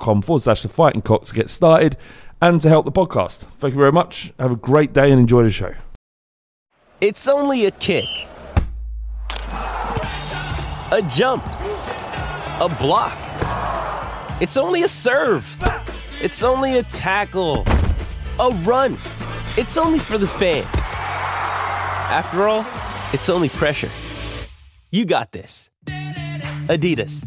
forward slash the fighting cock to get started and to help the podcast. Thank you very much. Have a great day and enjoy the show. It's only a kick, a jump, a block. It's only a serve. It's only a tackle, a run. It's only for the fans. After all, it's only pressure. You got this. Adidas.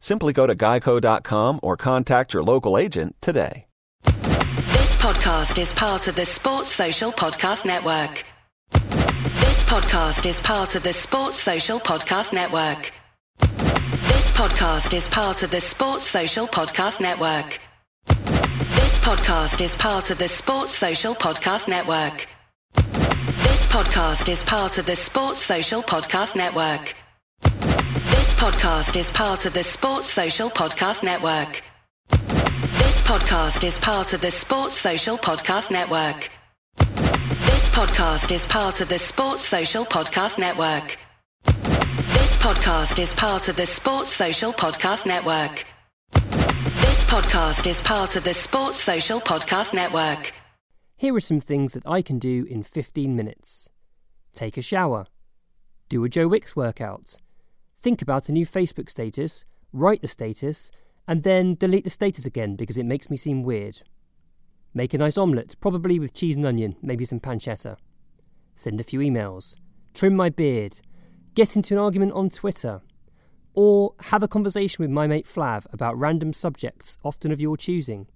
Simply go to geico.com or contact your local agent today. This podcast is part of the Sports Social Podcast Network. This podcast is part of the Sports Social Podcast Network. This podcast is part of the Sports Social Podcast Network. This podcast is part of the Sports Social Podcast Network. This podcast is part of the Sports Social Podcast Network. Podcast is part of the Sports Social Podcast Network. This podcast is part of the Sports Social Podcast Network. This podcast is part of the Sports Social Podcast Network. This podcast is part of the Sports Social Podcast Network. This podcast is part of the Sports Social Podcast Network. Here are some things that I can do in 15 minutes take a shower, do a Joe Wicks workout, think about a new Facebook status, write the status, and then delete the status again because it makes me seem weird. Make a nice omelette, probably with cheese and onion, maybe some pancetta. Send a few emails. Trim my beard. Get into an argument on Twitter. Or have a conversation with my mate Flav about random subjects, often of your choosing.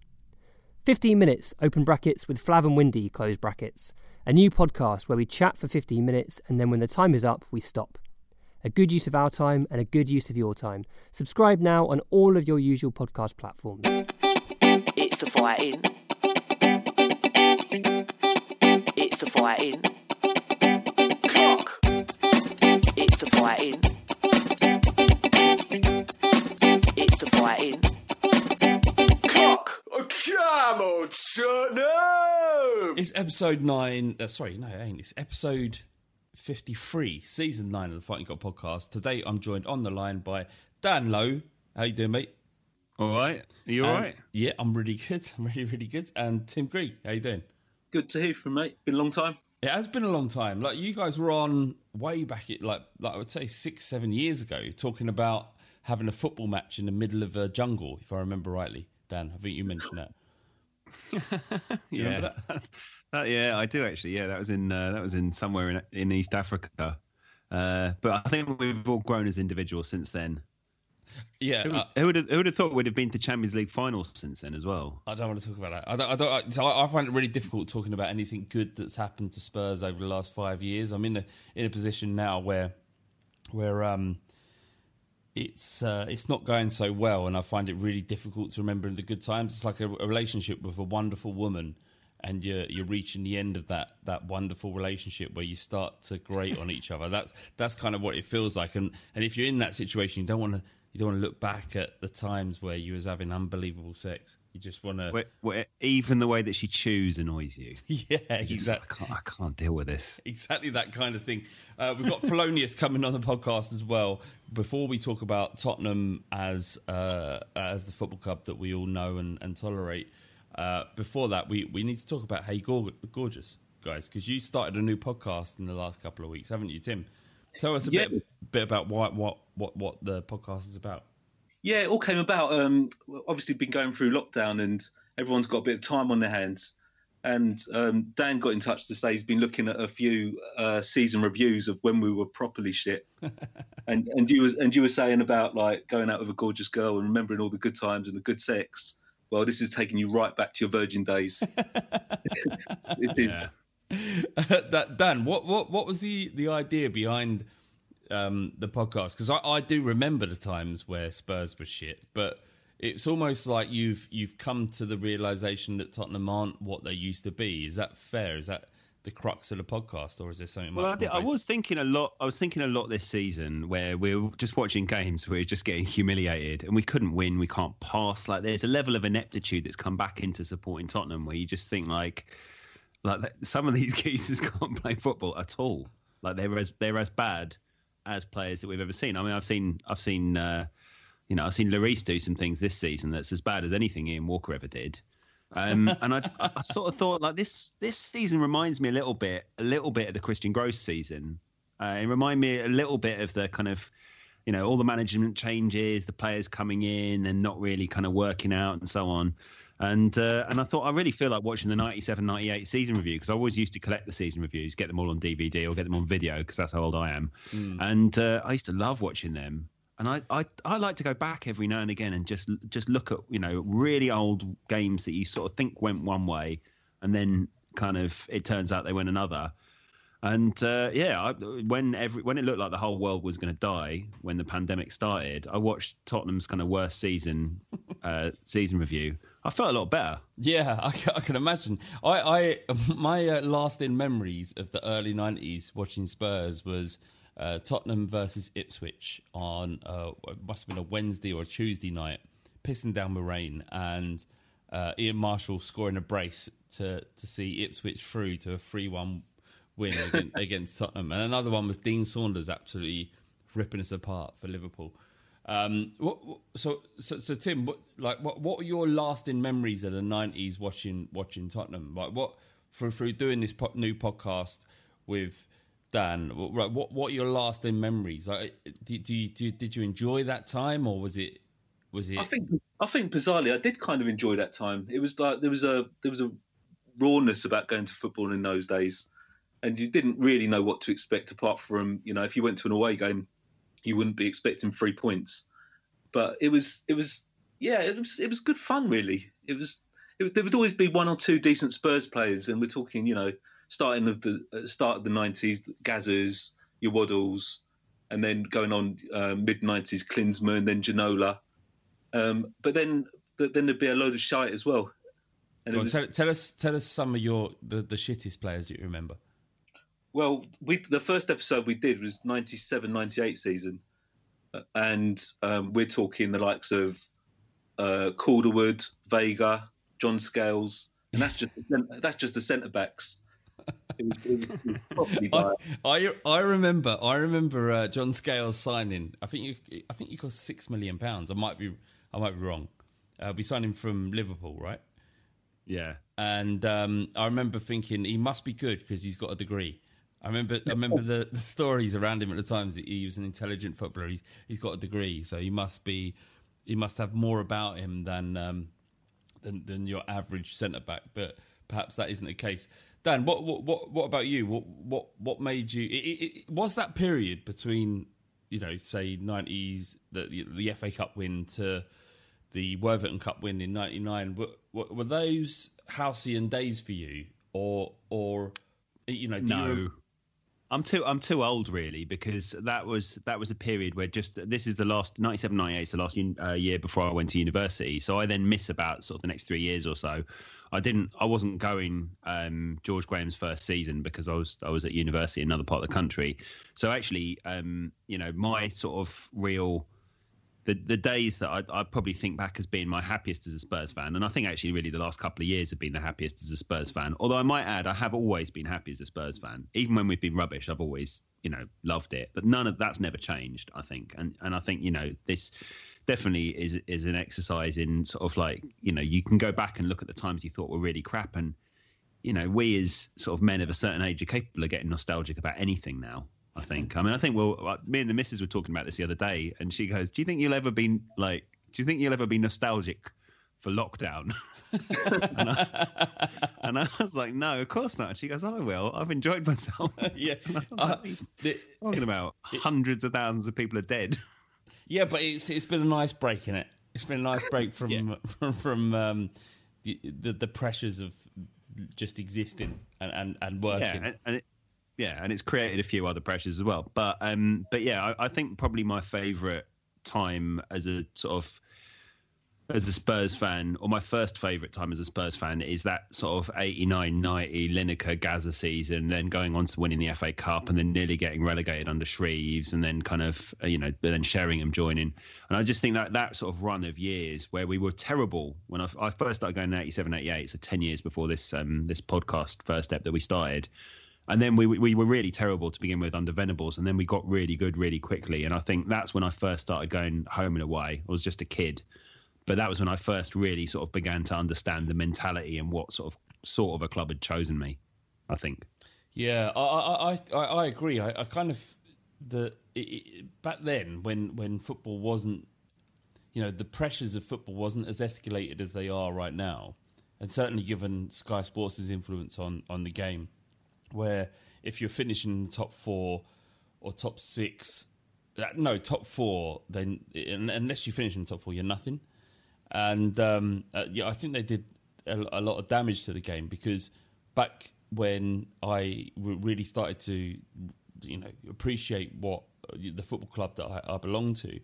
15 minutes, open brackets, with Flav and Windy, close brackets. A new podcast where we chat for 15 minutes and then when the time is up, we stop. A good use of our time and a good use of your time. Subscribe now on all of your usual podcast platforms. It's the fighting. It's the fighting. Clock. It's the fighting. It's the fighting. Clock. Come on, Tottenham. It's episode nine. Uh, sorry, no, it ain't. It's episode 53, season nine of the Fighting Cock podcast. Today I'm joined on the line by Dan Louw. How you doing, mate? All right. Are you all And- right? Yeah, I'm really good. I'm really, really good. And Tim Greig, how you doing? Good to hear from mate. Been a long time. It has been a long time. Like you guys were on way back at like like I would say six, seven years ago, talking about having a football match in the middle of a jungle, if I remember rightly. Dan, I think you mentioned that. Yeah, that? that, yeah, I do actually. Yeah, that was in uh, that was in somewhere in in East Africa. Uh, but I think we've all grown as individuals since then. Yeah, who, uh, who would have, who would have thought we'd have been to Champions League finals since then as well? I don't want to talk about that. I don't. I, don't, so I, I find it really difficult talking about anything good that's happened to Spurs over the last five years. I'm in a in a position now where where um it's uh, it's not going so well, and I find it really difficult to remember the good times. It's like a, a relationship with a wonderful woman and you're you're reaching the end of that that wonderful relationship where you start to grate on each other. That's that's kind of what it feels like. And and if you're in that situation, you don't want to you don't want to look back at the times where you was having unbelievable sex. You just want to. Even the way that she chews annoys you. yeah, exactly. I can't, I can't, deal with this. Exactly that kind of thing. Uh, we've got Felonious coming on the podcast as well. Before we talk about Tottenham as uh, as the football club that we all know and, and tolerate, uh, before that, we, we need to talk about Hey Gorgeous, guys, because you started a new podcast in the last couple of weeks, haven't you, Tim? Tell us a yeah. bit, bit about what, what, what, what the podcast is about. Yeah, it all came about. Um, obviously, been going through lockdown, and everyone's got a bit of time on their hands. And um, Dan got in touch to say he's been looking at a few uh, season reviews of when we were properly shit. and and you was and you were saying about like going out with a gorgeous girl and remembering all the good times and the good sex well, this is taking you right back to your virgin days. yeah. that, Dan, what, what what was the, the idea behind um, the podcast? Because I, I do remember the times where Spurs were shit, but it's almost like you've you've come to the realization that Tottenham aren't what they used to be. Is that fair? Is that the crux of the podcast, or is there something? Well, I, did, I, was thinking a lot. I was thinking a lot this season where we're just watching games where we are just getting humiliated and we couldn't win. We can't pass. Like there's a level of ineptitude that's come back into supporting Tottenham where you just think like, like some of these geezers can't play football at all. Like they're as they're as bad as players that we've ever seen. I mean, I've seen I've seen uh, you know I've seen Lloris do some things this season that's as bad as anything Ian Walker ever did. Um, and I, I, sort of thought like this this season reminds me a little bit a little bit of the Christian Gross season. Uh, it reminded me a little bit of the kind of you know all the management changes, the players coming in and not really kind of working out and so on. And uh, and I thought I really feel like watching the 97 98 season review because I always used to collect the season reviews, get them all on DVD or get them on video because that's how old I am. Mm. And uh, I used to love watching them and I, I I like to go back every now and again and just just look at you know really old games that you sort of think went one way, and then kind of it turns out they went another. And uh, yeah, I, when every when it looked like the whole world was going to die when the pandemic started, I watched Tottenham's kind of worst season uh, season review. I felt a lot better. Yeah, I, I can imagine. I, I my uh, lasting memories of the early '90s watching Spurs was uh, Tottenham versus Ipswich on uh, it must have been a Wednesday or a Tuesday night, pissing down the rain, and uh, Ian Marshall scoring a brace to to see Ipswich through to a three one win against, against, Tottenham, and another one was Dean Saunders absolutely ripping us apart for Liverpool. Um, what, what, so, so, so, Tim, what, like, what, what were your lasting memories of the nineties watching watching Tottenham? Like, what through through doing this po- new podcast with Dan, what what are your lasting memories? Like, do, do you do, did you enjoy that time, or was it was it? I think I think bizarrely, I did kind of enjoy that time. It was like there was a there was a rawness about going to football in those days, and you didn't really know what to expect apart from you know if you went to an away game, you wouldn't be expecting three points. But it was it was yeah it was it was good fun really. It was it, there would always be one or two decent Spurs players, and we're talking you know starting of the uh, start of the nineties, Gazzas, your Waddles, and then going on uh, mid nineties, Klinsmann, then Ginola. Um, but then but then there'd be a load of shite as well. And was, tell, tell, us tell us some of your the, the shittest players you remember. Well, we the first episode we did was 97, 98 season, uh, and um, we're talking the likes of uh, Calderwood, Vega, John Scales, and that's just that's just the centre backs. I, I, I remember I remember uh, John Scales signing. I think you I think you cost six million pounds. I might be I might be wrong. Uh, we signed him from Liverpool, right? Yeah. And um, I remember thinking he must be good because he's got a degree. I remember I remember the, the stories around him at the times that he was an intelligent footballer. He's, he's got a degree, so he must be he must have more about him than um, than, than your average centre back, but perhaps that isn't the case. Dan, what what what, what about you? What what what made you? It, it, it, was that period between you know, say nineties the the FA Cup win to the Worthington Cup win in '99. Were, were, were those halcyon days for you, or or you know? no. You, I'm too I'm too old really because that was that was a period where just this is the last 97 98 is the last uh, year before I went to university. So I then miss about sort of the next 3 years or so. I didn't I wasn't going um, George Graham's first season because I was I was at university in another part of the country. So actually um, you know my sort of real the the days that I I probably think back as being my happiest as a Spurs fan, and I think actually really the last couple of years have been the happiest as a Spurs fan. Although I might add, I have always been happy as a Spurs fan, even when we've been rubbish. I've always you know loved it, but none of that's never changed. I think, and and I think you know this definitely is is an exercise in sort of like you know you can go back and look at the times you thought were really crap and you know we as sort of men of a certain age are capable of getting nostalgic about anything now I think. I mean, I think well, me and the missus were talking about this the other day, and she goes, "Do you think you'll ever be like? Do you think you'll ever be nostalgic for lockdown?" and, I, and, I, was like, "No, of course not." And She goes, "I will. I've enjoyed myself." yeah, uh, like, the, talking about it, hundreds of thousands of people are dead. Yeah, but it's it's been a nice break in it. It's been a nice break from yeah. from, from um, the, the, the pressures of just existing and and, and working. Yeah, and, and it, yeah, and it's created a few other pressures as well. But um, but yeah, I, I think probably my favourite time as a sort of as a Spurs fan, or my first favourite time as a Spurs fan, is that sort of 89 90 Lineker Gazza season, then going on to winning the FA Cup and then nearly getting relegated under Shreeves and then kind of, uh, you know, then Sheringham joining. And I just think that that sort of run of years where we were terrible when I, I first started going in 87 88, so 10 years before this, um, this podcast first step that we started and then we we were really terrible to begin with under Venables, and then we got really good really quickly. And I think that's when I first started going home and away. I was just a kid, but that was when I first really sort of began to understand the mentality and what sort of sort of a club had chosen me. I think. Yeah, I I I, I agree. I, I, kind of the it, it, back then when when football wasn't, you know, the pressures of football wasn't as escalated as they are right now, and certainly given Sky Sports' influence on on the game where if you're finishing top four or top six, uh, no, top four, then unless you finish in top four, you're nothing. And um, uh, yeah, I think they did a, a, lot of damage to the game because back when I really started to, you know, appreciate what uh, the football club that I, I belonged to.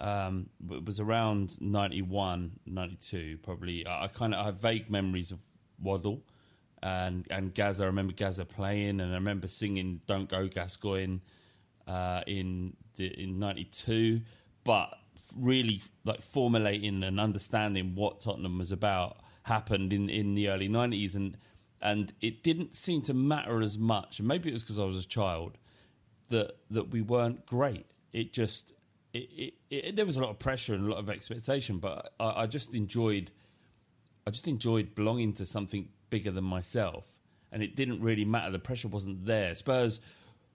Um, it was around 91, 92, probably. I, I kind of have vague memories of Waddle and and Gazza. I remember Gazza playing, and I remember singing "Don't Go Gascoigne" uh, in the, in '92. But really, like formulating and understanding what Tottenham was about happened in in the early '90s, and and it didn't seem to matter as much. And maybe it was because I was a child that that we weren't great. It just it, it, it, there was a lot of pressure and a lot of expectation, but I, I just enjoyed. I just enjoyed belonging to something bigger than myself, and it didn't really matter. The pressure wasn't there. Spurs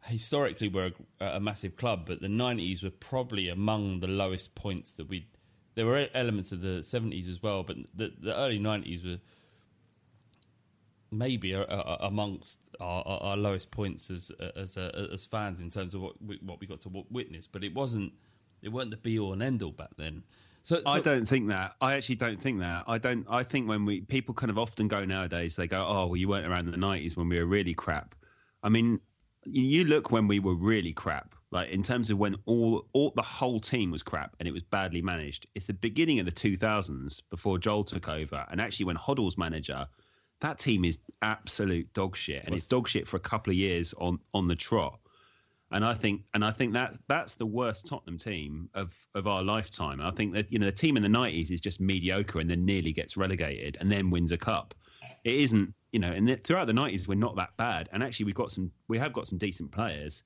historically were a, a massive club, but the '90s were probably among the lowest points that we. There were elements of the '70s as well, but the, the early '90s were maybe a, a, amongst our, our, lowest points as as as fans in terms of what we, what we got to witness. But it wasn't it weren't the be all and end all back then. So, so, I don't think that. I actually don't think that. I don't. I think when we people kind of often go nowadays, they go, "Oh, well, you weren't around in the '90s when we were really crap." I mean, you look when we were really crap, like in terms of when all, all the whole team was crap and it was badly managed. It's the beginning of the 2000s before Jol took over, and actually when Hoddle's manager, that team is absolute dog shit, and it's dog shit for a couple of years on on the trot. And I think, and I think that that's the worst Tottenham team of of our lifetime. I think that you know the team in the nineties is just mediocre and then nearly gets relegated and then wins a cup. It isn't, you know, and throughout the nineties we're not that bad. And actually we've got some, we have got some decent players.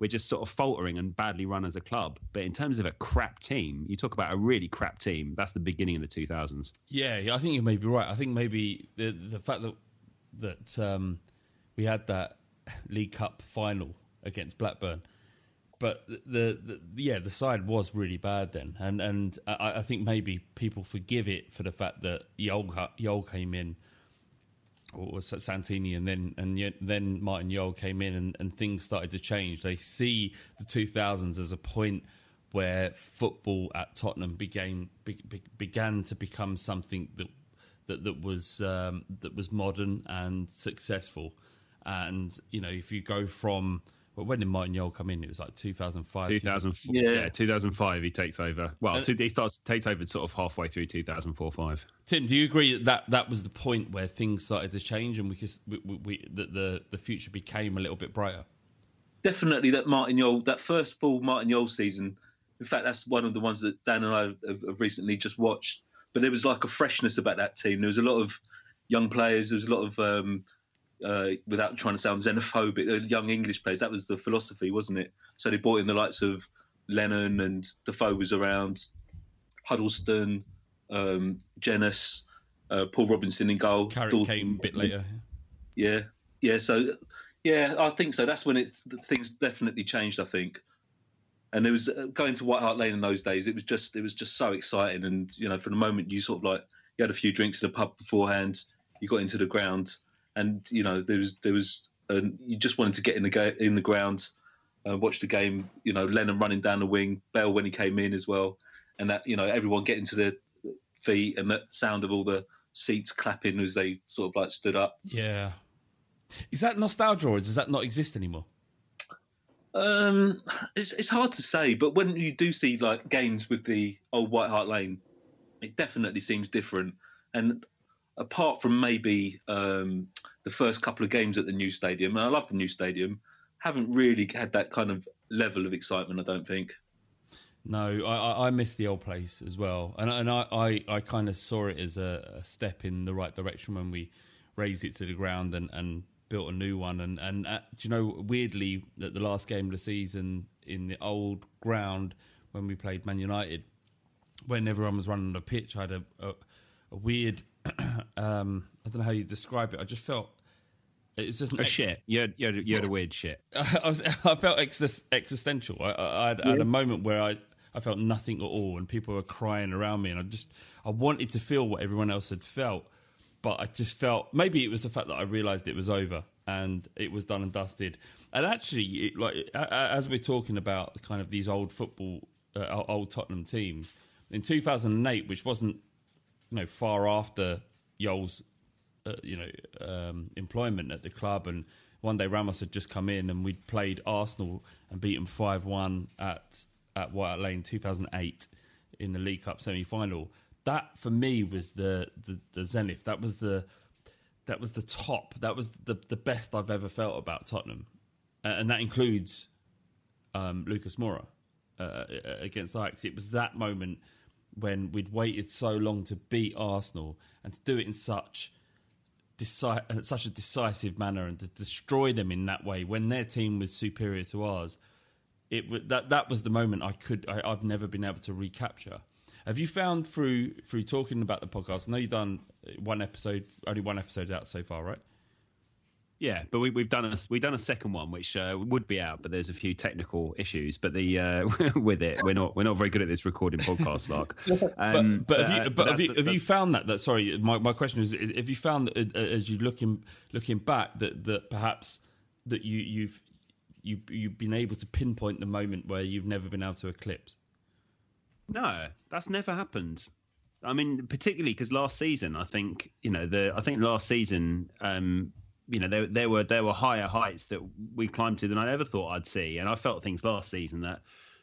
We're just sort of faltering and badly run as a club. But in terms of a crap team, you talk about a really crap team. That's the beginning of the two thousands. Yeah, I think you may be right. I think maybe the the fact that that um, we had that League Cup final against Blackburn. but the, the yeah the side was really bad then, and and I, I think maybe people forgive it for the fact that Jol Jol came in or Santini, and then and then Martin Jol came in, and, and things started to change. They see the 2000s as a point where football at Tottenham began be, be, began to become something that that that was um, that was modern and successful. And you know, if you go from well, when did Martin Jol come in? It was like 2005. 2004. Yeah. yeah, 2005. He takes over. Well, uh, he starts takes over sort of halfway through 2004 five. Tim, do you agree that, that that was the point where things started to change and we, could, we, we, we that the the future became a little bit brighter? Definitely, that Martin Jol, that first full Martin Jol season. In fact, that's one of the ones that Dan and I have, have recently just watched. But there was like a freshness about that team. There was a lot of young players. There was a lot of um, uh, without trying to sound xenophobic, uh, young English players. That was the philosophy, wasn't it? So they brought in the likes of Lennon and Defoe was around, Huddlestone, um, uh, Paul Robinson in goal. Carrick came a bit later. Yeah, yeah. So, yeah, I think so. That's when it's things definitely changed. I think, and it was uh, going to White Hart Lane in those days. It was just, it was just so exciting. And you know, for the moment you sort of like you had a few drinks in the pub beforehand, you got into the ground and you know there was there was and you just wanted to get in the in the ground, uh, watch the game. You know, Lennon running down the wing, Bale when he came in as well, and that you know everyone getting to their feet and that sound of all the seats clapping as they sort of like stood up. Yeah, is that nostalgia or does that not exist anymore? Um, it's it's hard to say, but when you do see like games with the old White Hart Lane, it definitely seems different. And apart from maybe um, the first couple of games at the new stadium, and I love the new stadium, haven't really had that kind of level of excitement. I don't think. No, I, I miss the old place as well, and and I, I, I kind of saw it as a, a, step in the right direction when we razed it to the ground and, and built a new one. And and uh, do you know, weirdly, at the last game of the season in the old ground when we played Man United, when everyone was running the pitch, I had a, a, a weird um, I don't know how you describe it. I just felt it was just a ex- shit. You had, you, had, you had a weird shit. I, was, I felt ex- existential. I, I, had, yeah. I, had, a moment where I, I felt nothing at all, and people were crying around me, and I just I wanted to feel what everyone else had felt, but I just felt maybe it was the fact that I realised it was over and it was done and dusted. And actually, it, like as we're talking about kind of these old football, uh, old Tottenham teams in 2008, which wasn't you know far after Jol's uh, you know um, employment at the club, and one day Ramos had just come in, and we'd played Arsenal and beat them five one at at White Lane 2008 in the League Cup semi final. That for me was the, the the zenith. That was the that was the top. That was the the best I've ever felt about Tottenham, and that includes um, Lucas Moura uh, against Ajax. It was that moment when we'd waited so long to beat Arsenal and to do it in such deci- uh, such a decisive manner and to destroy them in that way when their team was superior to ours. It that that was the moment I could I, I've never been able to recapture. Have you found through through talking about the podcast? I know you've done uh, one episode, only one episode out so far, right? Yeah, but we, have done a we've done a second one which uh, would be out, but there's a few technical issues. But the uh, with it, we're not we're not very good at this recording podcast, Lark. Um, but, but, have you, uh, but, but have, you, the, have you found that that sorry, my, my question is, have you found that uh, as you looking looking back that that perhaps that you you've you you've been able to pinpoint the moment where you've never been able to eclipse? No, that's never happened. I mean, particularly because last season, I think you know the I think last season. Um, you know there there were there were higher heights that we climbed to than I ever thought I'd see, and I felt things last season that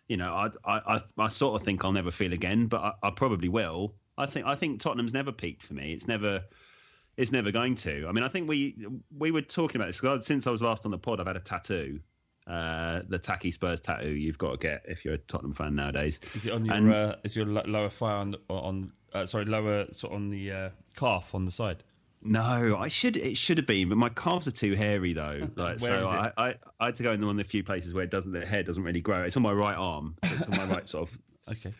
you know I I I, I sort of think I'll never feel again, but I, I, probably will. I think I think Tottenham's never peaked for me. It's never it's never going to. I mean, I think we we were talking about this because since I was last on the pod. I've had a tattoo, uh, the tacky Spurs tattoo. You've got to get if you're a Tottenham fan nowadays. Is it on your and, uh, is your lower thigh on on uh, sorry lower sort of on the uh, calf on the side? No, I should. It should have been, but my calves are too hairy though. Like so, I, I, I had to go in one of the few places where it doesn't. The hair doesn't really grow. It's on my right arm. it's on my right sort of. Okay.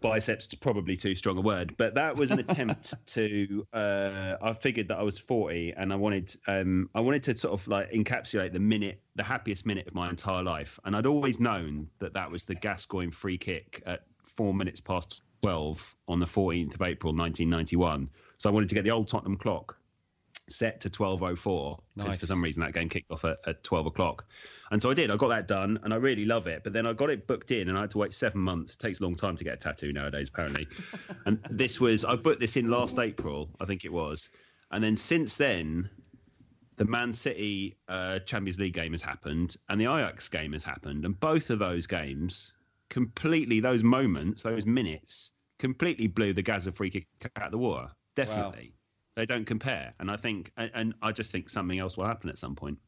biceps is probably too strong a word, but that was an attempt to. Uh, I figured that I was forty, and I wanted, um, I wanted to sort of like encapsulate the minute, the happiest minute of my entire life, and I'd always known that that was the Gascoigne free kick at four minutes past twelve on the fourteenth of April, nineteen ninety one. So I wanted to get the old Tottenham clock set to 12.04 because Nice. for some reason that game kicked off at, at 12 o'clock. And so i did i got that done and i really love it but then i got it booked in and i had to wait seven months. It takes a long time to get a tattoo nowadays apparently. And this was i booked this in last april i think it was. And then since then the man city uh, champions league game has happened and the ajax game has happened and both of those games completely those moments those minutes completely blew the Gazza free kick out of the water. Definitely they don't compare. And I think, and, I just think something else will happen at some point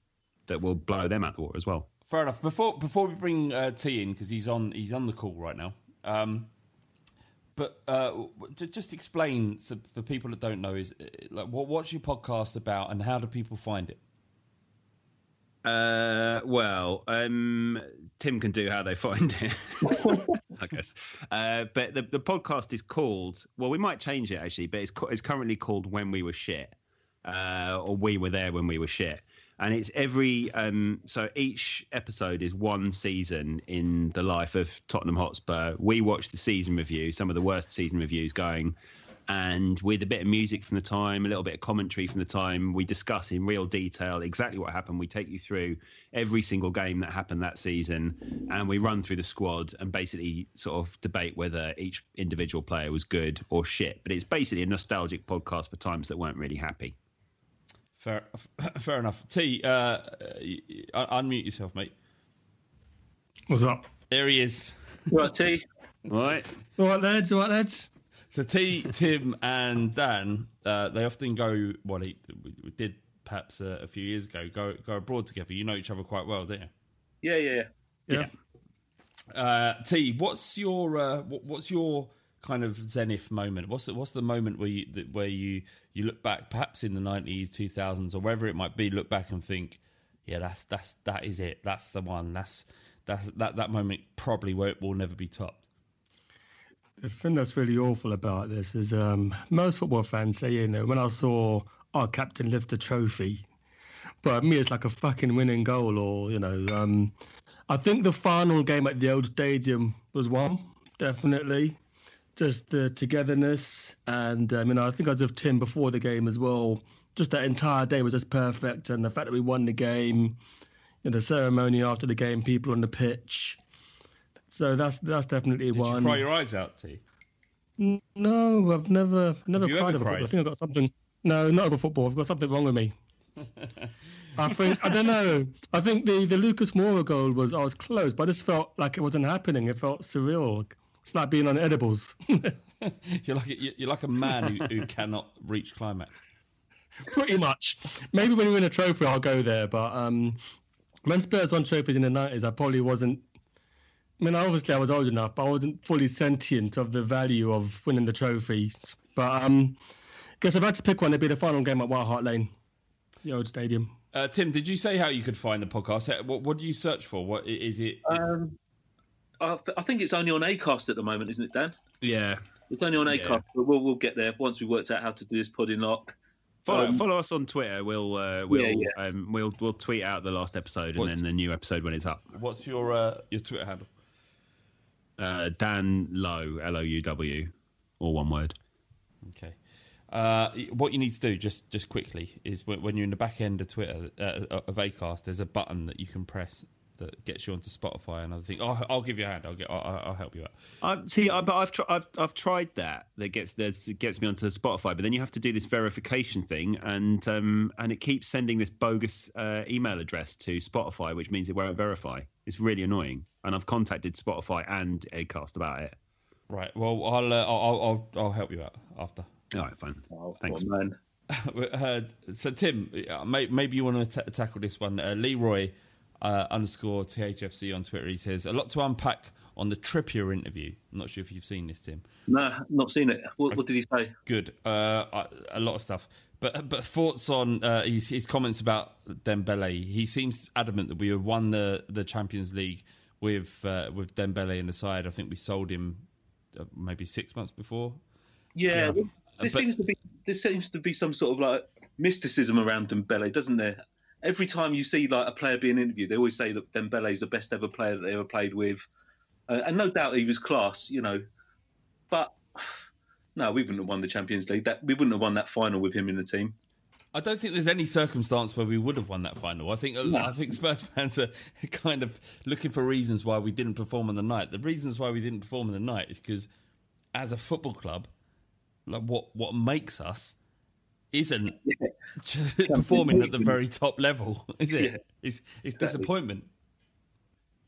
that will blow them out the water as well. Fair enough. Before before we bring uh, T in because he's on he's on the call right now. Um, but uh, just explain so for people that don't know is uh, like what what's your podcast about and how do people find it? Uh, well, um, Tim can do how they find it, I guess. Uh, but the, the podcast is called, well, we might change it actually, but it's, it's currently called When We Were Shit, uh, or We Were There When We Were Shit. And it's every, um, so each episode is one season in the life of Tottenham Hotspur. We watch the season review, some of the worst season reviews going, and with a bit of music from the time, a little bit of commentary from the time, we discuss in real detail exactly what happened. We take you through every single game that happened that season, and we run through the squad and basically sort of debate whether each individual player was good or shit. But it's basically a nostalgic podcast for times that weren't really happy. Fair fair enough. T, uh, uh, unmute yourself, mate. What's up? There he is. Right, T. Right. All right, lads. All right, lads. So T, Tim, and Dan, uh, they often go. Well, they, we we did perhaps uh, a few years ago. Go go abroad together. You know each other quite well, don't you? Yeah, yeah, yeah. Yeah. Uh, T, what's your uh, what's your kind of zenith moment? What's the, what's the moment where you that, where you you look back, perhaps in the nineties, two thousands, or wherever it might be, look back and think, yeah, that's that's that is it. That's the one. That's that's that that moment probably won't, will never be topped. The thing that's really awful about this is um, most football fans say, you know, when I saw our captain lift a trophy, but me, it's like a fucking winning goal, or you know, um, I think the final game at the old stadium was one, definitely. Just the togetherness, and um, you know, I think I was with Tim before the game as well. Just that entire day was just perfect, and the fact that we won the game, you know, the ceremony after the game, people on the pitch. So that's that's definitely Did one. Did you cry your eyes out, T? No, I've never never cried over football. cried? I think I've got something. No, not over football. I've got something wrong with me. I think I don't know. I think the the Lucas Moura goal was I was close, but I just felt like it wasn't happening. It felt surreal. It's like being on edibles. You're like a, you're like a man who, who cannot reach climax. Pretty much. Maybe when we win a trophy, I'll go there. But um, when Spurs won trophies in the nineties, I probably wasn't. I mean, obviously I was old enough, but I wasn't fully sentient of the value of winning the trophies. But um, I guess if I had to pick one, it'd be the final game at White Hart Lane, the old stadium. Uh, Tim, did you say how you could find the podcast? Uh, What, what do you search for? What is it? Um, I, th- I think it's only on Acast at the moment, isn't it, Dan? Yeah. It's only on Yeah. Acast, but we'll we'll get there once we worked out how to do this pod in lock. Follow, Um, follow us on Twitter. We'll uh, we'll Yeah, Um, we'll we'll tweet out the last episode and What's- then the new episode when it's up. What's your uh, your Twitter handle? Uh, Dan Louw L O U W, or one word. Okay. Uh, what you need to do, just just quickly, is when, when you're in the back end of Twitter uh, of Acast, there's a button that you can press that gets you onto Spotify, and think, oh, I'll give you a hand. I'll get, I'll, I'll help you out. Uh, see, I, but I've, tr- I've I've tried that. That gets that gets me onto Spotify, but then you have to do this verification thing, and um and it keeps sending this bogus uh, email address to Spotify, which means it won't verify. It's really annoying, and I've contacted Spotify and Acast about it. Right. Well, I'll uh, I'll, I'll I'll I'll help you out after. All right, fine. Oh, Thanks. what man. uh, so Tim, uh, maybe you want to tackle this one. Uh, Leroy uh, underscore THFC on Twitter. He says a lot to unpack on the Trippier interview. I'm not sure if you've seen this, Tim. No, not seen it. What, what did he say? Good. Uh, a- a lot of stuff. But but thoughts on uh, his his comments about Dembele. He seems adamant that we have won the, the Champions League with uh, with Dembele in the side. I think we sold him uh, maybe six months before. Yeah, Yeah. there But- seems to be there seems to be some sort of like mysticism around Dembele, doesn't there? Every time you see like a player being interviewed, they always say that Dembele is the best ever player that they ever played with, uh, and no doubt he was class, you know. But no, we wouldn't have won the Champions League. That we wouldn't have won that final with him in the team. I don't think there's any circumstance where we would have won that final. I think uh, No. I think Spurs fans are kind of looking for reasons why we didn't perform on the night. The reasons why we didn't perform on the night is because, as a football club, like what what makes us isn't performing at the very top level, is it? Yeah. It's it's disappointment.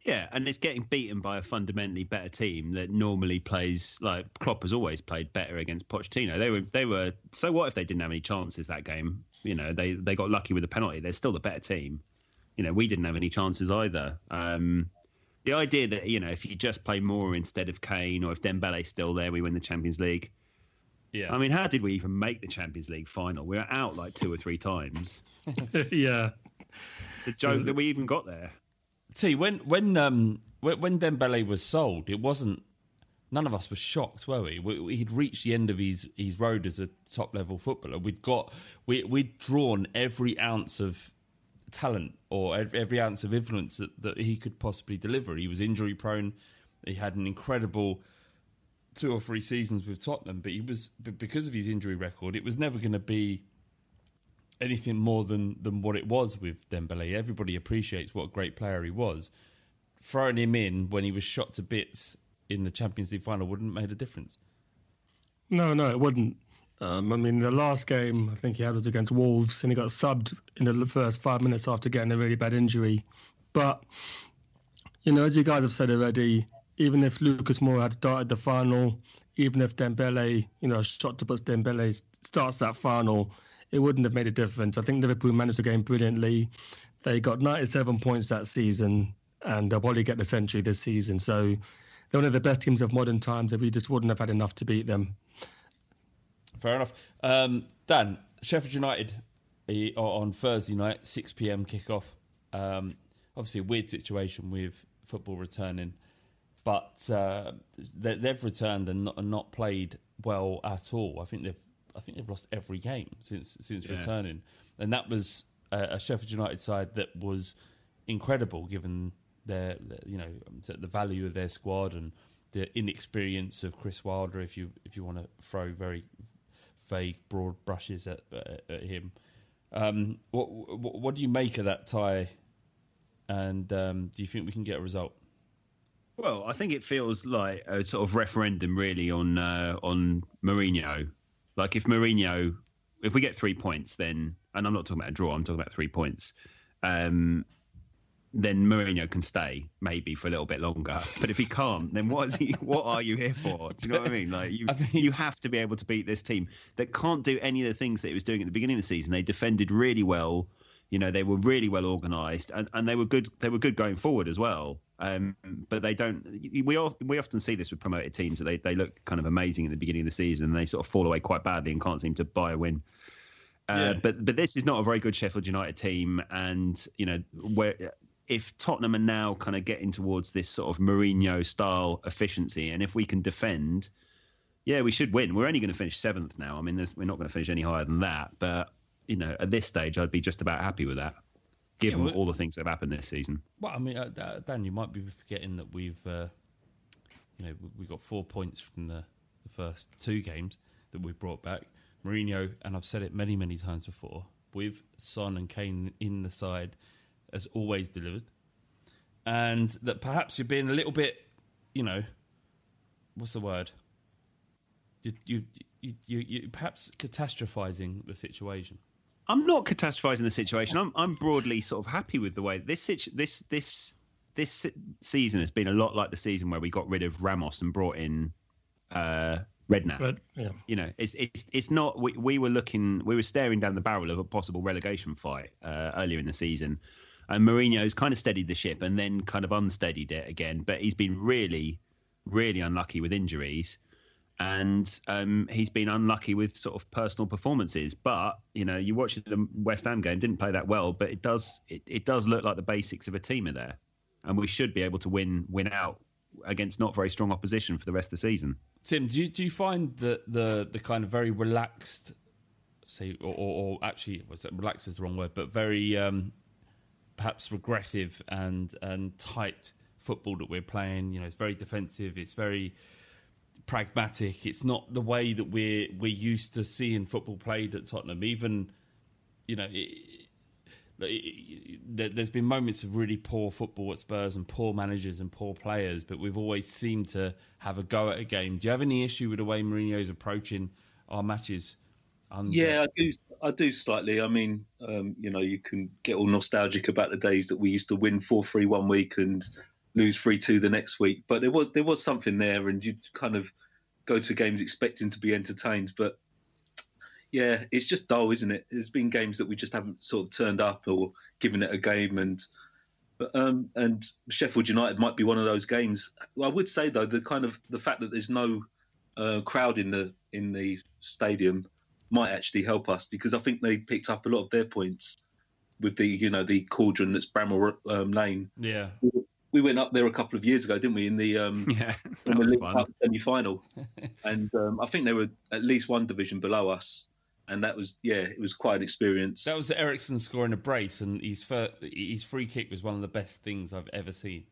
Yeah, and it's getting beaten by a fundamentally better team that normally plays like Klopp has always played better against Pochettino. They were they were so what if they didn't have any chances that game? You know, they they got lucky with the penalty. They're still the better team. You know, we didn't have any chances either. Um, the idea that you know if you just play more instead of Kane or if Dembele's still there, we win the Champions League. Yeah. I mean, how did we even make the Champions League final? We were out like two or three times. yeah. It's a joke that we even got there. T when when um when, when Dembele was sold, it wasn't. None of us were shocked, were we? we? we- He'd reached the end of his, his road as a top level footballer. We'd got we we'd drawn every ounce of talent or every, ounce of influence that, that he could possibly deliver. He was injury prone. He had an incredible two or three seasons with Tottenham, but he was because of his injury record, it was never going to be anything more than than what it was with Dembele. Everybody appreciates what a great player he was. Throwing him in when he was shot to bits in the Champions League final wouldn't have made a difference. No, no, it wouldn't. Um, I mean, the last game I think he had was against Wolves, and he got subbed in the first five minutes after getting a really bad injury. But you know, as you guys have said already, even if Lucas Moura had started the final, even if Dembele, you know, shot to put Dembele starts that final, it wouldn't have made a difference. I think Liverpool managed the game brilliantly. They got 97 points that season, and they'll probably get the century this season. So they're one of the best teams of modern times, and we just wouldn't have had enough to beat them. Fair enough. Um, Dan, Sheffield United eh, on Thursday night, 6 p.m. kickoff. Um, obviously, a weird situation with football returning, but uh, they, they've returned and not, and not played well at all. I think they've I think they've lost every game since since Yeah. returning, and that was a, a Sheffield United side that was incredible given their you know the value of their squad and the inexperience of Chris Wilder. If you if you want to throw very vague broad brushes at, at, at him, um, what, what what do you make of that tie? And um, do you think we can get a result? Well, I think it feels like a sort of referendum, really, on uh, on Mourinho. Like if Mourinho, if we get three points, then, and I'm not talking about a draw, I'm talking about three points. Um, then Mourinho can stay maybe for a little bit longer. But if he can't, then what is he? What are you here for? Do you know what I mean? Like you, you have to be able to beat this team that can't do any of the things that he was doing at the beginning of the season. They defended really well. You know, they were really well organised, and, and they were good. They were good going forward as well. Um, but they don't. We all, we often see this with promoted teams that they, they look kind of amazing at the beginning of the season, and they sort of fall away quite badly and can't seem to buy a win. Uh, But but this is not a very good Sheffield United team, and you know where if Tottenham are now kind of getting towards this sort of Mourinho style efficiency, and if we can defend, yeah, we should win. We're only going to finish seventh now. I mean, we're not going to finish any higher than that. But you know, at this stage, I'd be just about happy with that, given Yeah, well- all the things that have happened this season. Well, I mean, uh, uh, Dan, you might be forgetting that we've, uh, you know, we- we got four points from the, the first two games that we brought back. Mourinho, and I've said it many, many times before, with Son and Kane in the side, has always delivered, and that perhaps you're being a little bit, you know, what's the word? You, you, you, you, you perhaps catastrophizing the situation. I'm not catastrophizing the situation. I'm I'm broadly sort of happy with the way this this this this season has been a lot like the season where we got rid of Ramos and brought in uh, Redknapp. But yeah, You know, it's it's it's not. We, we were looking, we were staring down the barrel of a possible relegation fight uh, earlier in the season, and Mourinho's kind of steadied the ship and then kind of unsteadied it again. But he's been really, really unlucky with injuries, and um, he's been unlucky with sort of personal performances. But you know, you watch the West Ham game, didn't play that well, but it does it, it does look like the basics of a team are there, and we should be able to win win out against not very strong opposition for the rest of the season. Tim, do you, do you find that the the kind of very relaxed, say, or, or, or actually, was it relaxed is the wrong word, but very um, perhaps regressive and and tight football that we're playing. You know, it's very defensive. It's very pragmatic. It's not the way that we're we're used to seeing football played at Tottenham. Even you know. It, there's been moments of really poor football at Spurs and poor managers and poor players, but we've always seemed to have a go at a game. Do you have any issue with the way Mourinho's approaching our matches? Under... Yeah, I do. I do slightly. I mean, um, you know, you can get all nostalgic about the days that we used to win four three one week and lose three two the next week. But there was there was something there, and you kind of go to games expecting to be entertained. But yeah, it's just dull, isn't it? There's been games that we just haven't sort of turned up or given it a game, and um, and Sheffield United might be one of those games. I would say though, the kind of the fact that there's no uh, crowd in the in the stadium might actually help us because I think they picked up a lot of their points with the you know the cauldron that's Bramall um, Lane. Yeah, we went up there a couple of years ago, didn't we? In the um, yeah, in the League Cup semi-final, and um, I think they were at least one division below us, and that was yeah, it was quite an experience. That was Eriksen scoring a brace, and his first, his free kick was one of the best things I've ever seen.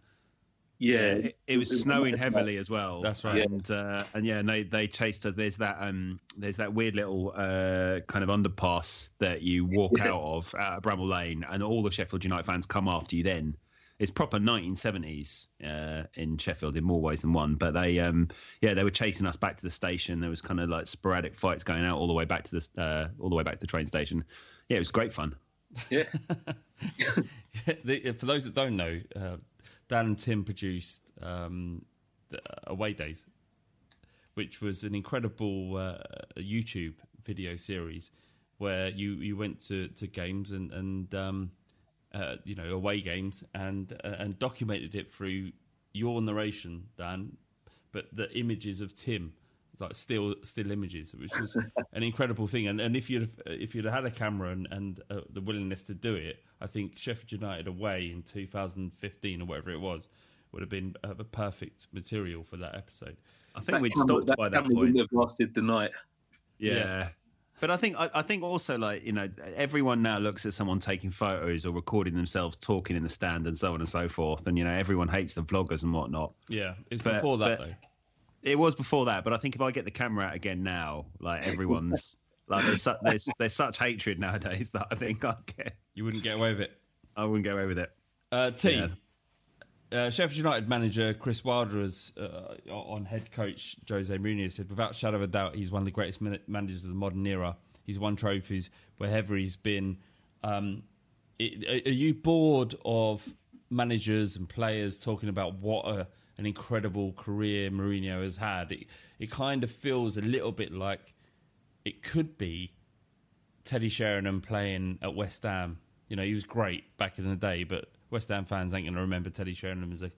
Yeah, it, it was snowing heavily as well. That's right. And uh, and yeah, and they they chased us. There's that um there's that weird little uh kind of underpass that you walk yeah. out of at Bramall Lane, and all the Sheffield United fans come after you then it's proper 1970s uh, in Sheffield in more ways than one. But they, um, yeah, they were chasing us back to the station. There was kind of like sporadic fights going out all the way back to the uh, all the way back to the train station. Yeah, it was great fun. Yeah. the, for those that don't know, uh, Dan and Tim produced um, Away Days, which was an incredible uh, YouTube video series where you, you went to, to games and and um, uh, you know, away games and uh, and documented it through your narration, Dan, but the images of Tim, like still still images, which was an incredible thing. And and if you'd if you'd had a camera and and uh, the willingness to do it, I think Sheffield United away in 2015 or whatever it was would have been a, a perfect material for that episode. I think that we'd stopped that by that point. Wouldn't have lasted the night. yeah. yeah. But I think I, I, think also like you know everyone now looks at someone taking photos or recording themselves talking in the stand and so on and so forth, and you know everyone hates the vloggers and whatnot. Yeah, it's but, before that though. It was before that, but I think if I get the camera out again now, like everyone's like there's, su- there's there's such hatred nowadays that I think I get. You wouldn't get away with it. I wouldn't get away with it. Uh, T. Yeah. Uh, Sheffield United manager Chris Wilder has, uh, on head coach Jose Mourinho said, without shadow of a doubt, he's one of the greatest managers of the modern era. He's won trophies wherever he's been. Um, it, are you bored of managers and players talking about what a, an incredible career Mourinho has had? It, it kind of feels a little bit like it could be Teddy Sheringham playing at West Ham. You know, he was great back in the day, but West Ham fans ain't going to remember Teddy Sheringham as a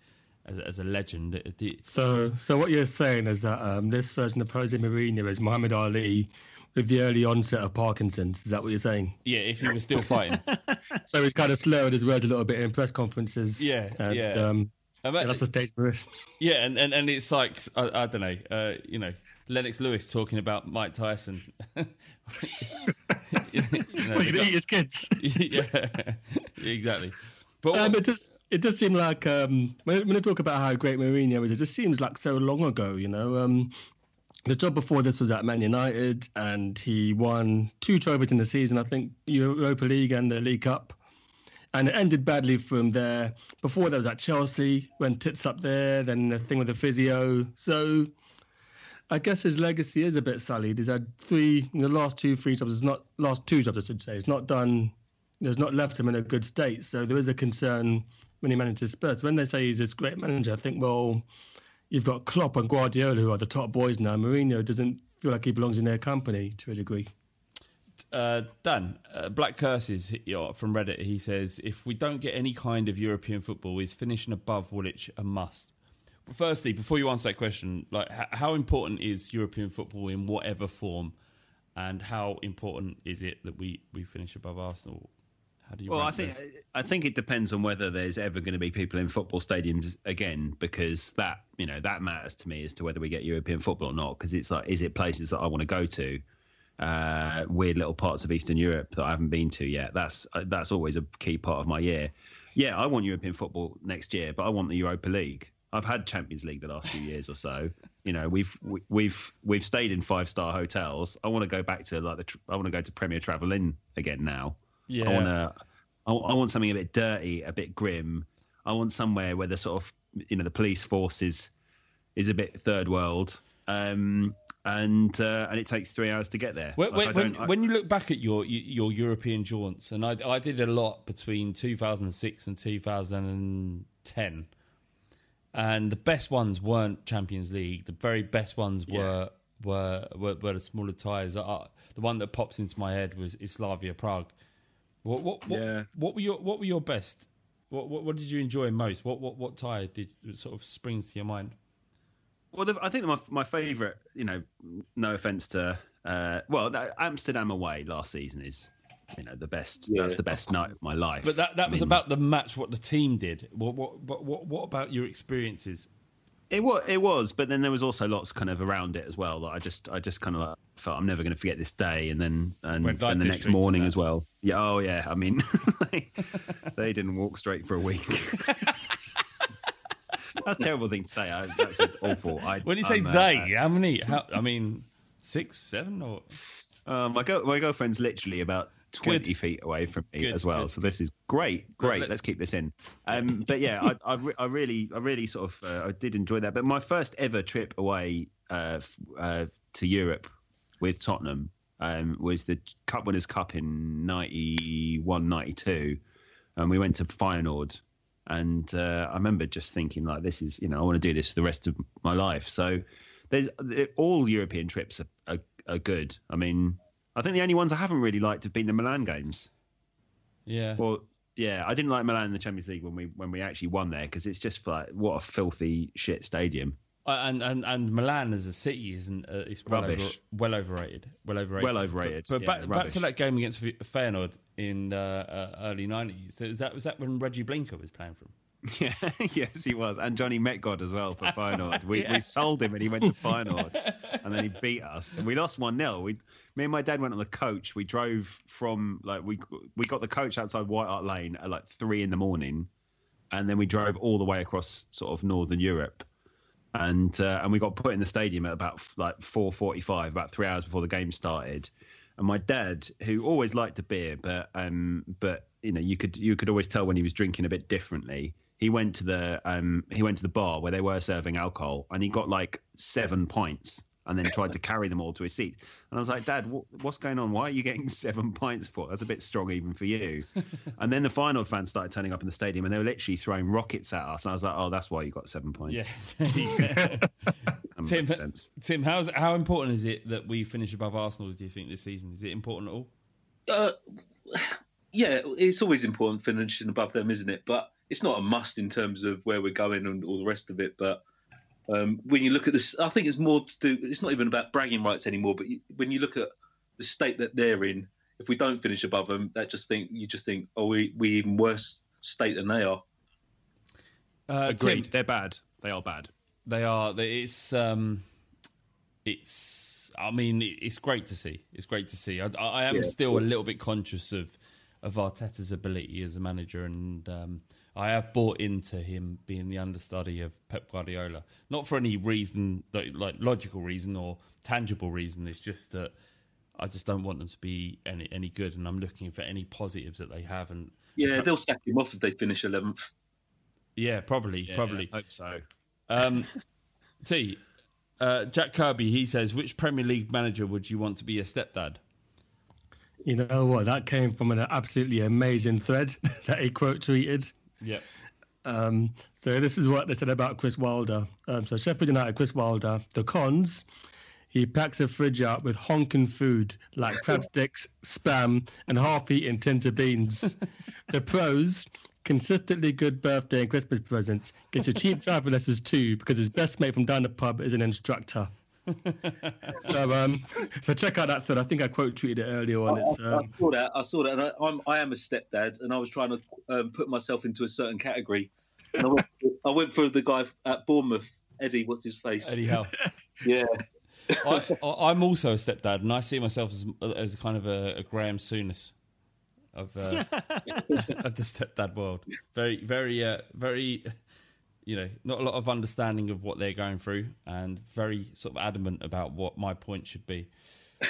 as, as a legend. So, so what you're saying is that um, this version of Jose Mourinho is Muhammad Ali with the early onset of Parkinson's. Is that what you're saying? Yeah, if he was still fighting. so he's kind of slurred his words a little bit in press conferences. Yeah, and, yeah. Um, yeah, that's a stage for it. Yeah, and, and, and it's like I, I don't know, uh, you know, Lennox Lewis talking about Mike Tyson. you know, well, eat his kids. yeah, exactly. But um, it does it does seem like um, when, when I talk about how great Mourinho is, it just seems like so long ago. You know, um, the job before this was at Man United, and he won two trophies in the season. I think Europa League and the League Cup, and it ended badly from there. Before that was at Chelsea, went tits up there. Then the thing with the physio. So. I guess his legacy is a bit sullied. He's had three, the last two, three jobs. It's not last two jobs, I should say. He's not done has not left him in a good state. So there is a concern when he manages Spurs. When they say he's this great manager, I think, well, you've got Klopp and Guardiola who are the top boys now. Mourinho doesn't feel like he belongs in their company to a degree. Uh, Dan, uh, Black Curses from Reddit, he says, if we don't get any kind of European football, is finishing above Woolwich a must? But firstly, before you answer that question, like how important is European football in whatever form, and how important is it that we, we finish above Arsenal? How do you? Well, I think those? I think it depends on whether there's ever going to be people in football stadiums again, because that you know that matters to me as to whether we get European football or not. Because it's like, is it places that I want to go to? Uh, weird little parts of Eastern Europe that I haven't been to yet. That's uh, that's always a key part of my year. Yeah, I want European football next year, but I want the Europa League. I've had Champions League the last few years or so. You know, we've we- we've we've stayed in five star hotels. I want to go back to like the tr- I want to go to Premier Travel Inn again now. Yeah. I want to. I, I want something a bit dirty, a bit grim. I want somewhere where the sort of you know the police force is is a bit third world, um, and uh, and it takes three hours to get there. When, Like, when, I- when you look back at your your European jaunts, and I, I did a lot between 2006 and 2010, and the best ones weren't Champions League. The very best ones were were, were were the smaller ties. Uh, the one that pops into my head was Slavia Prague. What what what, Yeah. what were your what were your best? What, what what did you enjoy most? What what what tie did sort of springs to your mind? Well, the, I think my my favourite, you know, no offence to, uh, well, that Amsterdam away last season is, you know, the best. Yeah. that's the best night of my life. But that, that I was mean, about the match, what the team did. What what what what, what about your experiences? It was, it was, but then there was also lots kind of around it as well. That I just, I just kind of like felt I'm never going to forget this day, and then and, and the next morning as well. Yeah, oh yeah. I mean, they didn't walk straight for a week. that's a terrible thing to say. I, that's awful. I, When you say I'm, uh, they, how many? How, I mean, six, seven, or Uh, my girl, my girlfriend's literally about twenty Good. feet away from me Good, as well. good, so this is great, great. let- Let's keep this in. Um, but yeah, I, I, re- I really, I really sort of, uh, I did enjoy that. But my first ever trip away uh, f- uh, to Europe with Tottenham um, was the Cup Winners' Cup in 91, 92. and we went to Feyenoord. And uh, I remember just thinking, like, this is, you know, I want to do this for the rest of my life. So there's all European trips are, are, are good. I mean, I think the only ones I haven't really liked have been the Milan games. yeah. Well, yeah, I didn't like Milan in the Champions League when we when we actually won there because it's just like what a filthy shit stadium. Uh, and and and Milan as a city isn't uh, it's well, over, Rubbish. well overrated, well overrated, Well overrated, But, but yeah, back, back to that game against Fe- Feyenoord in uh, uh, early nineties. Was that was that when Regi Blinker was playing from? Yeah, yes, he was, and Johnny Metgod as well for That's Feyenoord. right, we, yeah. we sold him, and he went to Feyenoord, and then he beat us, and we lost one 0 We, me and my dad went on the coach. We drove from like we we got the coach outside White Hart Lane at like three in the morning, and then we drove all the way across sort of northern Europe, and uh, and we got put in the stadium at about like four forty five, about three hours before the game started. And my dad, who always liked a beer, but um, but you know, you could you could always tell when he was drinking a bit differently. He went to the um, he went to the bar where they were serving alcohol, and he got like seven pints, and then tried to carry them all to his seat. And I was like, Dad, what, what's going on? Why are you getting seven pints for? That's a bit strong even for you. and then the final fans started turning up in the stadium, and they were literally throwing rockets at us. And I was like, Oh, that's why you got seven pints. Yeah. That Tim, makes sense. Tim, how's how important is it that we finish above Arsenal? Do you think this season is it important at all? Uh, yeah, it's always important finishing above them, isn't it? But it's not a must in terms of where we're going and all the rest of it. But um, when you look at this, I think it's more to do. It's not even about bragging rights anymore. But you, when you look at the state that they're in, if we don't finish above them, that just think you just think, oh, we we even worse state than they are. Uh, Agreed. Tim, They're bad. They are bad. They are. It's um, it's. I mean, it's great to see. It's great to see. I, I I am Yeah. still a little bit conscious of of Arteta's ability as a manager, and um, I have bought into him being the understudy of Pep Guardiola. Not for any reason, like, like logical reason or tangible reason. It's just that I just don't want them to be any any good, and I'm looking for any positives that they have. And Yeah, they'll sack him off if they finish eleventh. yeah, probably, Yeah, probably. I hope so. Um, T, uh, Jack Kirby, he says, which Premier League manager would you want to be a stepdad? You know what? That came from an absolutely amazing thread that he quote tweeted. Yeah. Um, so this is what they said about Chris Wilder. Um, so Sheffield United, Chris Wilder. The cons: he packs a fridge out with honking food like crab sticks, spam, and half-eaten tinta beans. the pros: consistently good birthday and Christmas presents. Gets you cheap driving lessons too because his best mate from down the pub is an instructor. So um, so check out that thread. I think I quote tweeted it earlier on. It's I, I um, saw that. I saw that, and I, I'm I am a stepdad, and I was trying to um, put myself into a certain category. And I went, I went for the guy at Bournemouth, Eddie. What's his face? Eddie Howe. Yeah. I, I, I'm also a stepdad, and I see myself as as kind of a, a Graham Souness of uh, of the stepdad world. Very, very, uh, very. You know, not a lot of understanding of what they're going through, and very sort of adamant about what my point should be.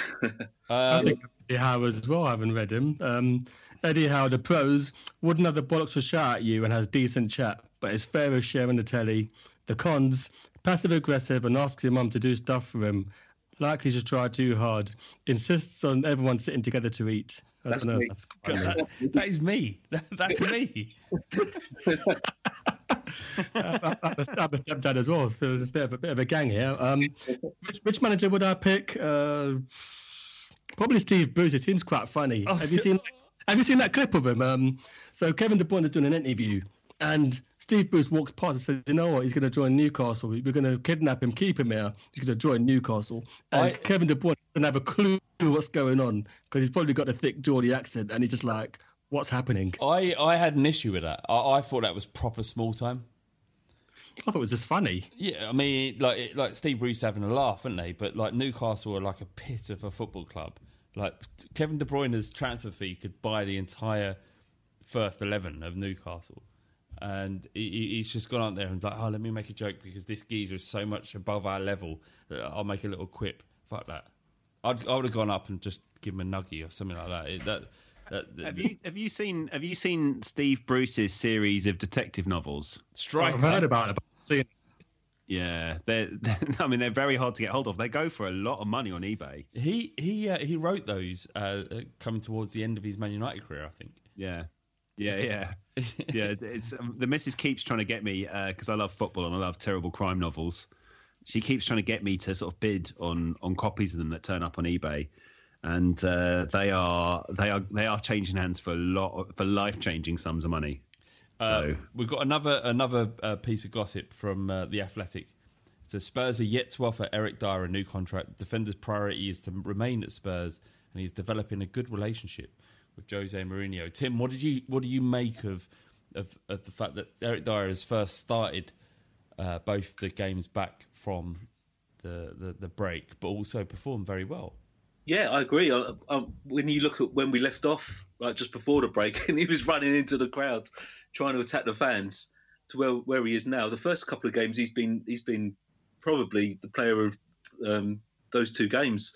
I Um, think Eddie Howe as well. I haven't read him. Um, Eddie Howe, the pros wouldn't have the bollocks to shout at you and has decent chat, but is fair as sharing the telly. The cons, passive aggressive and asks your mum to do stuff for him. Likely to try too hard. Insists on everyone sitting together to eat. I That's don't know. me. That's God, that- that is me. That- that's me. I'm a I'm a stepdad as well, so there's a bit of a bit of a gang here. Um, which, which manager would I pick? Uh, probably Steve Bruce. It seems quite funny. Oh, have you seen Have you seen that clip of him? Um, so Kevin De Bruyne is doing an interview, and Steve Bruce walks past and says, "You know what? He's going to join Newcastle. We're going to kidnap him, keep him here. He's going to join Newcastle." And I- Kevin De Bruyne doesn't have a clue what's going on because he's probably got a thick Geordie accent, and he's just like, "What's happening?" I, I had an issue with that. I, I thought that was proper small time. I thought it was just funny. Yeah, I mean, like like Steve Bruce having a laugh, aren't they? But like Newcastle are like a pit of a football club. Like Kevin De Bruyne's transfer fee could buy the entire first eleven of Newcastle, and he, he- he's just gone out there and like, oh, let me make a joke because this geezer is so much above our level that I'll make a little quip. Fuck that. I'd, I would have gone up and just give him a nuggy or something like that. It, that, that Have you have you seen have you seen Steve Bruce's series of detective novels? Strike. I've heard about it. Seen. Yeah, they're, I mean they're very hard to get hold of. They go for a lot of money on eBay. He he uh, he wrote those uh, uh, coming towards the end of his Man United career, I think. Yeah, yeah, yeah, yeah. It's um, the missus keeps trying to get me because I love football and I love terrible crime novels. She keeps trying to get me to sort of bid on on copies of them that turn up on eBay, and uh, they are they are they are changing hands for a lot of, for life changing sums of money. So Uh, we've got another another uh, piece of gossip from uh, the Athletic. So Spurs are yet to offer Eric Dier a new contract. Defender's priority is to remain at Spurs, and he's developing a good relationship with Jose Mourinho. Tim, what did you what do you make of of, of the fact that Eric Dier has first started uh, both the games back from the, the the break, but also performed very well? Yeah, I agree. I, I, when you look at when we left off, like just before the break, and he was running into the crowd, trying to attack the fans, to where where he is now. The first couple of games, he's been he's been probably the player of um, those two games.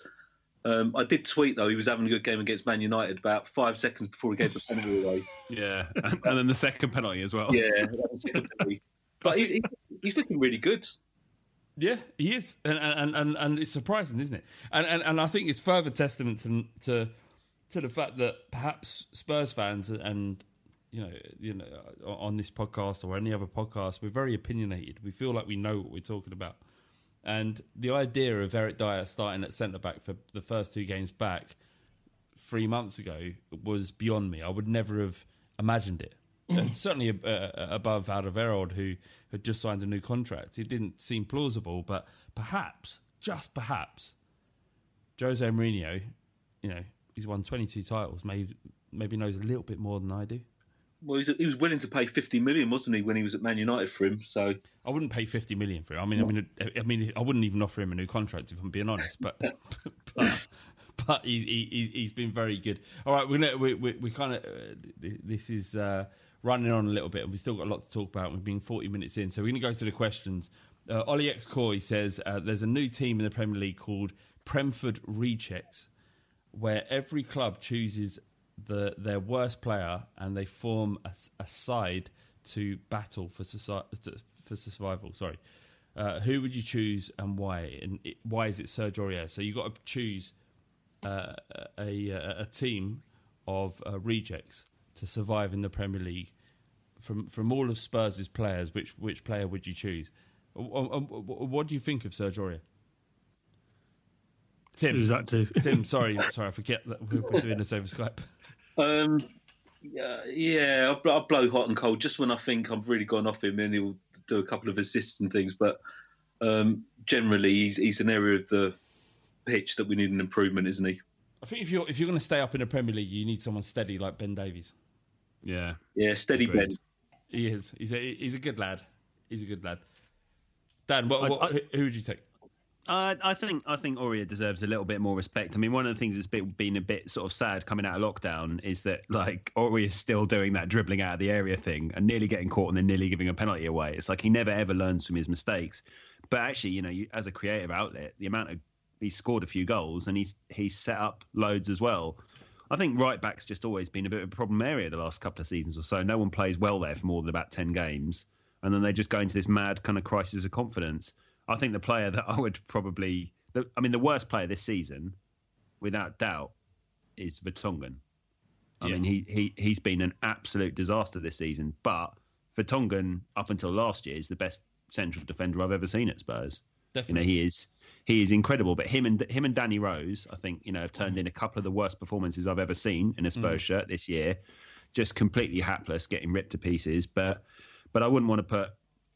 Um, I did tweet though he was having a good game against Man United about five seconds before he gave the penalty away. yeah, and, and then the second penalty as well. Yeah, that was the penalty. but he, he, he's looking really good. Yeah, he is, and and and, and it's surprising, isn't it? And, and and I think it's further testament to to to the fact that perhaps Spurs fans and you know you know on this podcast or any other podcast, we're very opinionated. We feel like we know what we're talking about, and the idea of Eric Dier starting at centre back for the first two games back three months ago was beyond me. I would never have imagined it. Uh, certainly uh, above Alderweireld, who had just signed a new contract. It didn't seem plausible, but perhaps, just perhaps, Jose Mourinho, you know, he's won 22 titles, maybe, maybe knows a little bit more than I do. Well, he's, he was willing to pay fifty million, wasn't he, when he was at Man United for him? So I wouldn't pay 50 million for him. I mean, I mean, I mean, I wouldn't even offer him a new contract if I'm being honest. But but, but he, he, he's been very good. All right, we're gonna, we we, we kind of uh, this is uh, running on a little bit, and we've still got a lot to talk about. We've been 40 minutes in, so we're going to go to the questions. Uh, Ollie X Coy says uh, there's a new team in the Premier League called Premford Rechecks, where every club chooses the their worst player and they form a, a side to battle for society, for survival. Sorry, uh, who would you choose and why? And it, why is it Serge Aurier? So you got to choose uh, a, a a team of uh, rejects to survive in the Premier League. From from all of Spurs' players, which which player would you choose? What do you think of Serge Aurier? Tim, Who's that to? Tim, sorry, sorry, I forget that we're doing this over Skype. Um, yeah, yeah, I'll, I'll blow hot and cold just when I think I've really gone off him, and he'll do a couple of assists and things. But um, generally he's he's an area of the pitch that we need an improvement, isn't he? I think if you're if you're going to stay up in the Premier League, you need someone steady like Ben Davies. Yeah, Yeah, steady Agreed. Ben. He is. He's a he's a good lad. He's a good lad. Dan, what, what, I- who- who would you take? Uh, I think I think Aurier deserves a little bit more respect. I mean, one of the things that's been, been a bit sort of sad coming out of lockdown is that like Aurier is still doing that dribbling out of the area thing and nearly getting caught and then nearly giving a penalty away. It's like he never ever learns from his mistakes. But actually, you know, you, as a creative outlet, the amount of he's scored a few goals and he's he's set up loads as well. I think right back's just always been a bit of a problem area the last couple of seasons or so. No one plays well there for more than about ten games, and then they just go into this mad kind of crisis of confidence. I think the player that I would probably, the, I mean, the worst player this season, without doubt, is Vertonghen. I Yeah. mean, he he he's been an absolute disaster this season. But Vertonghen, up until last year, is the best central defender I've ever seen at Spurs. Definitely. You know, he is he is incredible. But him and him and Danny Rose, I think, you know, have turned in a couple of the worst performances I've ever seen in a Spurs Mm. shirt this year. Just completely hapless, getting ripped to pieces. But but I wouldn't want to put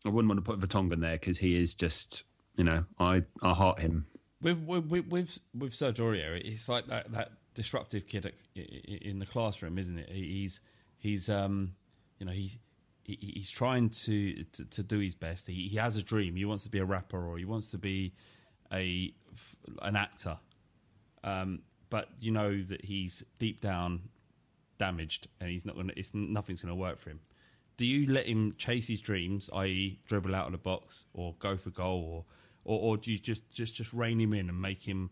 I wouldn't want to put Vertonghen there because he is just you know I I heart him. With with with with, Serge Aurier, it's like that, that disruptive kid in the classroom, isn't it? He's he's um you know he's he, he's trying to, to to do his best. He he has a dream. He wants to be a rapper or he wants to be a an actor. Um, but you know that he's deep down damaged and he's not going. It's nothing's going to work for him. Do you let him chase his dreams, i.e., dribble out of the box or go for goal, or or, or do you just, just just rein him in and make him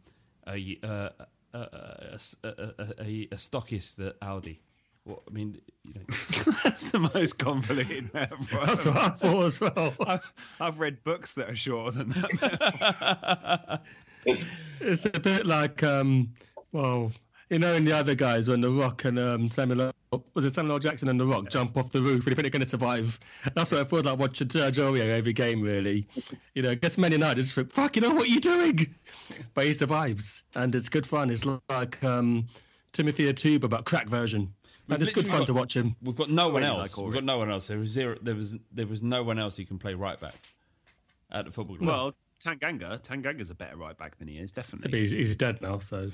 a uh, a, a, a, a, a, a stockist at Audi? What I mean, you know, That's the most convoluted metaphor. That's what I thought as well. I've, I've read books that are shorter than that. It's a bit like, um, well, you know, in the other guys when The Rock and um, Samuel L- was it Samuel L. Jackson and The Rock jump off the roof and you think they're going to survive. That's what I feel like watching Sergio Aurier every game. Really, you know, against Man United, just think, fuck, you know what you're doing, but he survives and it's good fun. It's like um, Timothy Atuba, but crack version. We've And it's good literally fun to watch him. We've got no one else. We've got no one else. There was zero. There was there was no one else who can play right back at the football club. well, Tanganga, Tanganga's a better right back than he is, But definitely. he's, he's dead now, so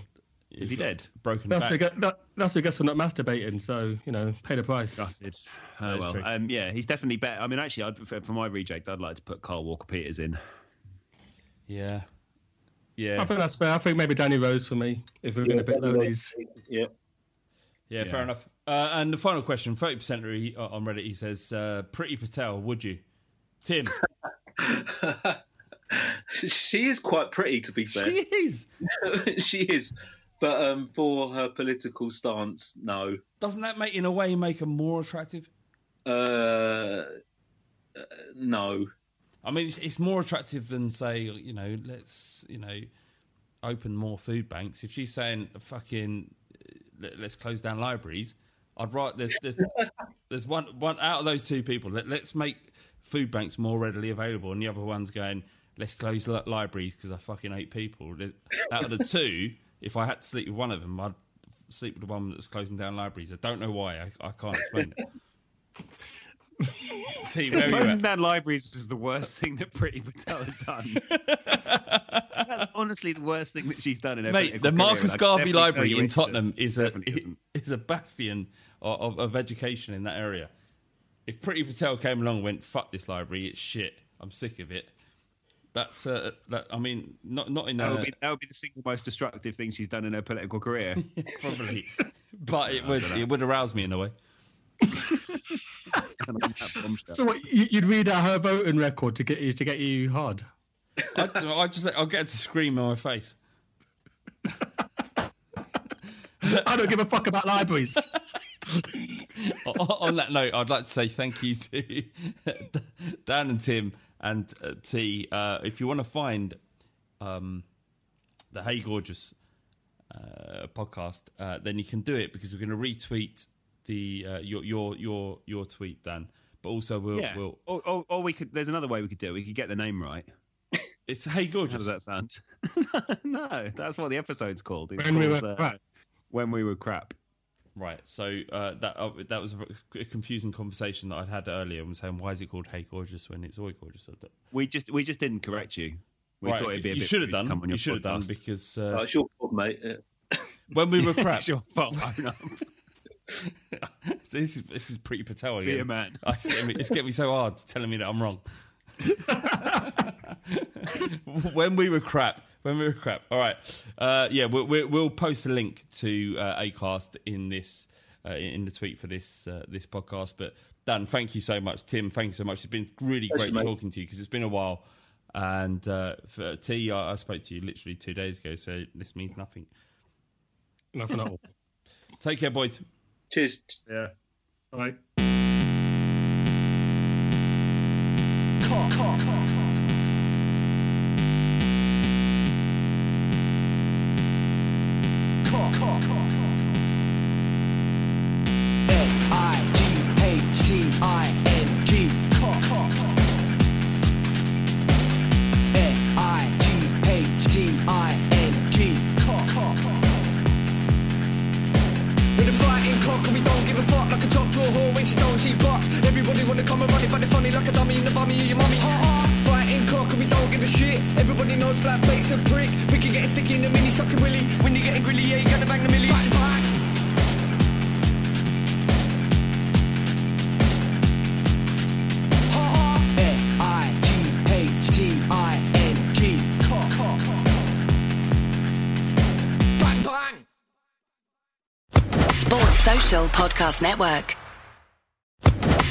Is he dead? broken that's back. what, get, that, that's what gets for not masturbating. So you know, pay the price. Gutted. Oh is well, um, yeah, he's definitely better. I mean, actually, I'd, for, for my reject, I'd like to put Kyle Walker Peters in. Yeah, Yeah. I think that's fair. I think maybe Danny Rose for me if we're going a bit low these. Yeah. yeah. Fair enough. Uh, and the final question: thirty percent on Reddit. He says, uh, "Priti Patel, would you?" Tim, she is quite pretty, to be fair. she is. she is, but um, for her political stance, no. Doesn't that make, in a way, make her more attractive? Uh, uh, no. I mean, it's, it's more attractive than say, you know, let's, you know, open more food banks. If she's saying, fucking, let, let's close down libraries, I'd write there's there's, there's one one out of those two people. Let, let's make food banks more readily available, and the other one's going, let's close li- libraries because I fucking hate people. Out of the two, if I had to sleep with one of them, I'd sleep with the one that's closing down libraries. I don't know why. I, I can't explain it. Team, where are you at? Closing down libraries was the worst thing that Priti Patel had done. That's honestly the worst thing that she's done in her Mate, the Marcus Garvey Library in Tottenham is a is a bastion of, of, of education in that area. If Priti Patel came along and went, "Fuck this library, it's shit. I'm sick of it." That's uh, that. I mean, not not in That a, would, be, that would be the single most destructive thing she's done in her political career. probably, but it would it would arouse me in a way. And on that bombshell. So what, you, you'd read out her voting record to get you to get you hard. I, I just I'll get her to scream in my face. I don't give a fuck about libraries. on on that note, I'd like to say thank you to Dan and Tim and uh, T. Uh, if you want to find um, the Hey Gorgeous uh, podcast, uh, then you can do it because we're going to retweet the uh, your your your your tweet, Dan. But also we'll yeah. we'll Or, or, or we could. There's another way we could do it. We could get the name right. it's Hey How Gorgeous. does that sound? no, that's what the episode's called. It's When we were uh, crap. When we were crap. Right. So uh, that uh, that was a, a confusing conversation that I'd had earlier. and was saying, why is it called Hey Gorgeous when it's Oi Gorgeous? We just we just didn't correct you. We Right, thought it'd be a you bit should have done. You should have done because Oh, uh, it's your fault, mate. When we were crap, It's your fault. this is this is Priti Patel Be a man. I- It's getting, me, it's getting me so hard telling me that I'm wrong. when we were crap, when we were crap. All right, uh, yeah, we'll, we'll, we'll post a link to uh, Acast in this uh, in the tweet for this uh, this podcast. But Dan, thank you so much. Tim, thank you so much. It's been really Pleasure, great mate. talking to you because it's been a while. And uh, for T, I, I spoke to you literally two days ago, so this means nothing. Nothing at all. Take care, boys. Cheers. Yeah. All right. N-I-G-H-T-I-N-G wanna come and run it but they're funny like a dummy in the bummy of your mummy. Fighting cock and we don't give a shit. Everybody knows flat bait's a prick. We can get it sticky in the mini sucking willy When you're getting grilly yeah you gotta bang the millie bang, bang. N-I-G-H-T-I-N-G Bang bang. Sports Social Podcast Network.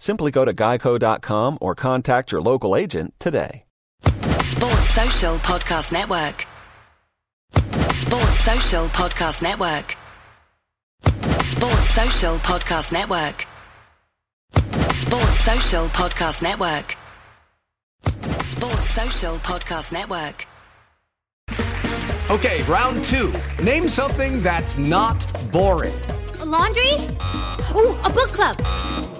Simply go to geico.com or contact your local agent today. Sports Social Podcast Network. Sports Social Podcast Network. Sports Social Podcast Network. Sports Social Podcast Network. Sports Social Podcast Network. Okay, round two. Name something that's not boring. A laundry? Ooh, a book club.